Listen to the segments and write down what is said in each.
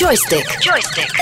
Joystick. Joystick.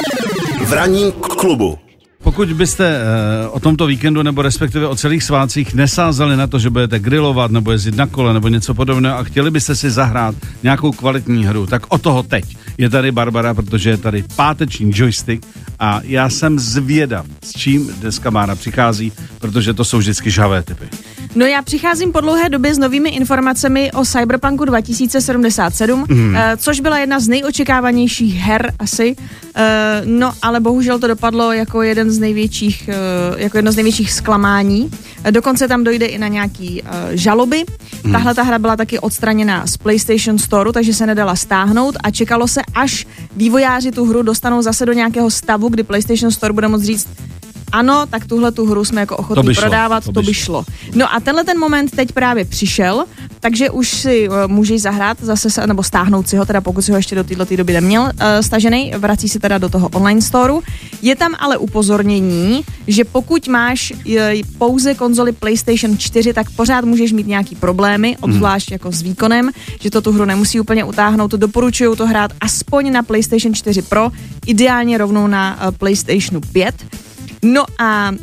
V ranním klubu. Pokud byste uh, o tomto víkendu nebo respektive o celých svácích nesázeli na to, že budete grilovat nebo jezdit na kole nebo něco podobného a chtěli byste si zahrát nějakou kvalitní hru, tak o toho teď. Je tady Barbara, protože je tady páteční joystick a já jsem zvědav, s čím dneska Mára přichází, protože to jsou vždycky žhavé typy. No já přicházím po dlouhé době s novými informacemi o Cyberpunku 2077, mm. což byla jedna z nejočekávanějších her asi. Eh, no ale bohužel to dopadlo jako jeden z největších, eh, jako jedno z největších zklamání. Dokonce tam dojde i na nějaký žaloby. Mm. Tahle ta hra byla taky odstraněna z PlayStation Store, takže se nedala stáhnout a čekalo se, až vývojáři tu hru dostanou zase do nějakého stavu, kdy PlayStation Store bude moct říct, ano, tak tuhle tu hru jsme jako ochotní to by prodávat, šlo, to, by, to by šlo. No a tenhle ten moment teď právě přišel, takže už si uh, můžeš zahrát zase, nebo stáhnout si ho, teda pokud si ho ještě do této doby neměl uh, stažený, vrací se teda do toho online storeu. Je tam ale upozornění, že pokud máš uh, pouze konzoli PlayStation 4, tak pořád můžeš mít nějaký problémy, mhm. obzvlášť hmm. jako s výkonem, že to tu hru nemusí úplně utáhnout. Doporučuju to hrát aspoň na PlayStation 4 Pro, ideálně rovnou na uh, PlayStation 5. No a uh,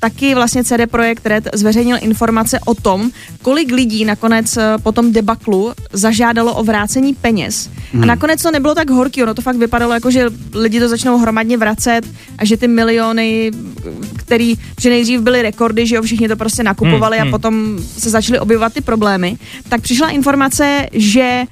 taky vlastně CD Projekt Red zveřejnil informace o tom, kolik lidí nakonec e, po tom debaklu zažádalo o vrácení peněz. Hmm. A nakonec to nebylo tak horký, ono to fakt vypadalo jako, že lidi to začnou hromadně vracet a že ty miliony, který, že nejdřív byly rekordy, že jo, všichni to prostě nakupovali hmm. a hmm. potom se začaly objevovat ty problémy, tak přišla informace, že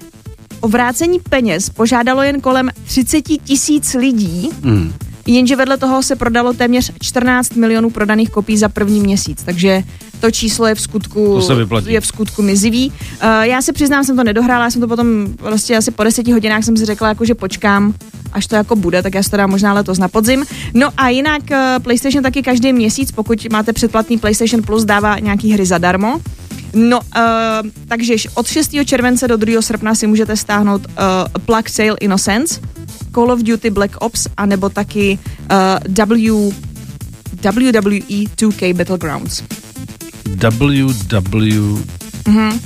o vrácení peněz požádalo jen kolem 30 tisíc lidí. Hmm. Jenže vedle toho se prodalo téměř 14 milionů prodaných kopií za první měsíc, takže to číslo je v skutku, je v skutku mizivý. Uh, já se přiznám, jsem to nedohrála, já jsem to potom vlastně asi po deseti hodinách jsem si řekla, jako, že počkám, až to jako bude, tak já si to dám možná letos na podzim. No a jinak uh, PlayStation taky každý měsíc, pokud máte předplatný PlayStation Plus, dává nějaký hry zadarmo. No, uh, takže od 6. července do 2. srpna si můžete stáhnout uh, Plug Sale Innocence, Call of Duty Black Ops, anebo taky uh, w, WWE 2K Battlegrounds. WW... Mhm.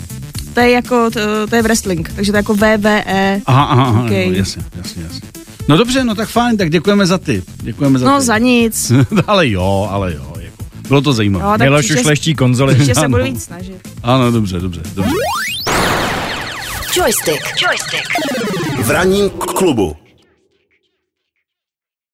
To je jako, to, to je wrestling, takže to je jako WWE. Aha, aha, aha no, jasně, jasně, jasně. No dobře, no tak fajn, tak děkujeme za ty. Děkujeme za No ty. za nic. ale jo, ale jo. Jako. Bylo to zajímavé. No, Miloš už leští konzoli. Ještě se budu víc snažit. Ano, dobře, dobře, dobře. Joystick. Joystick. V ranním klubu.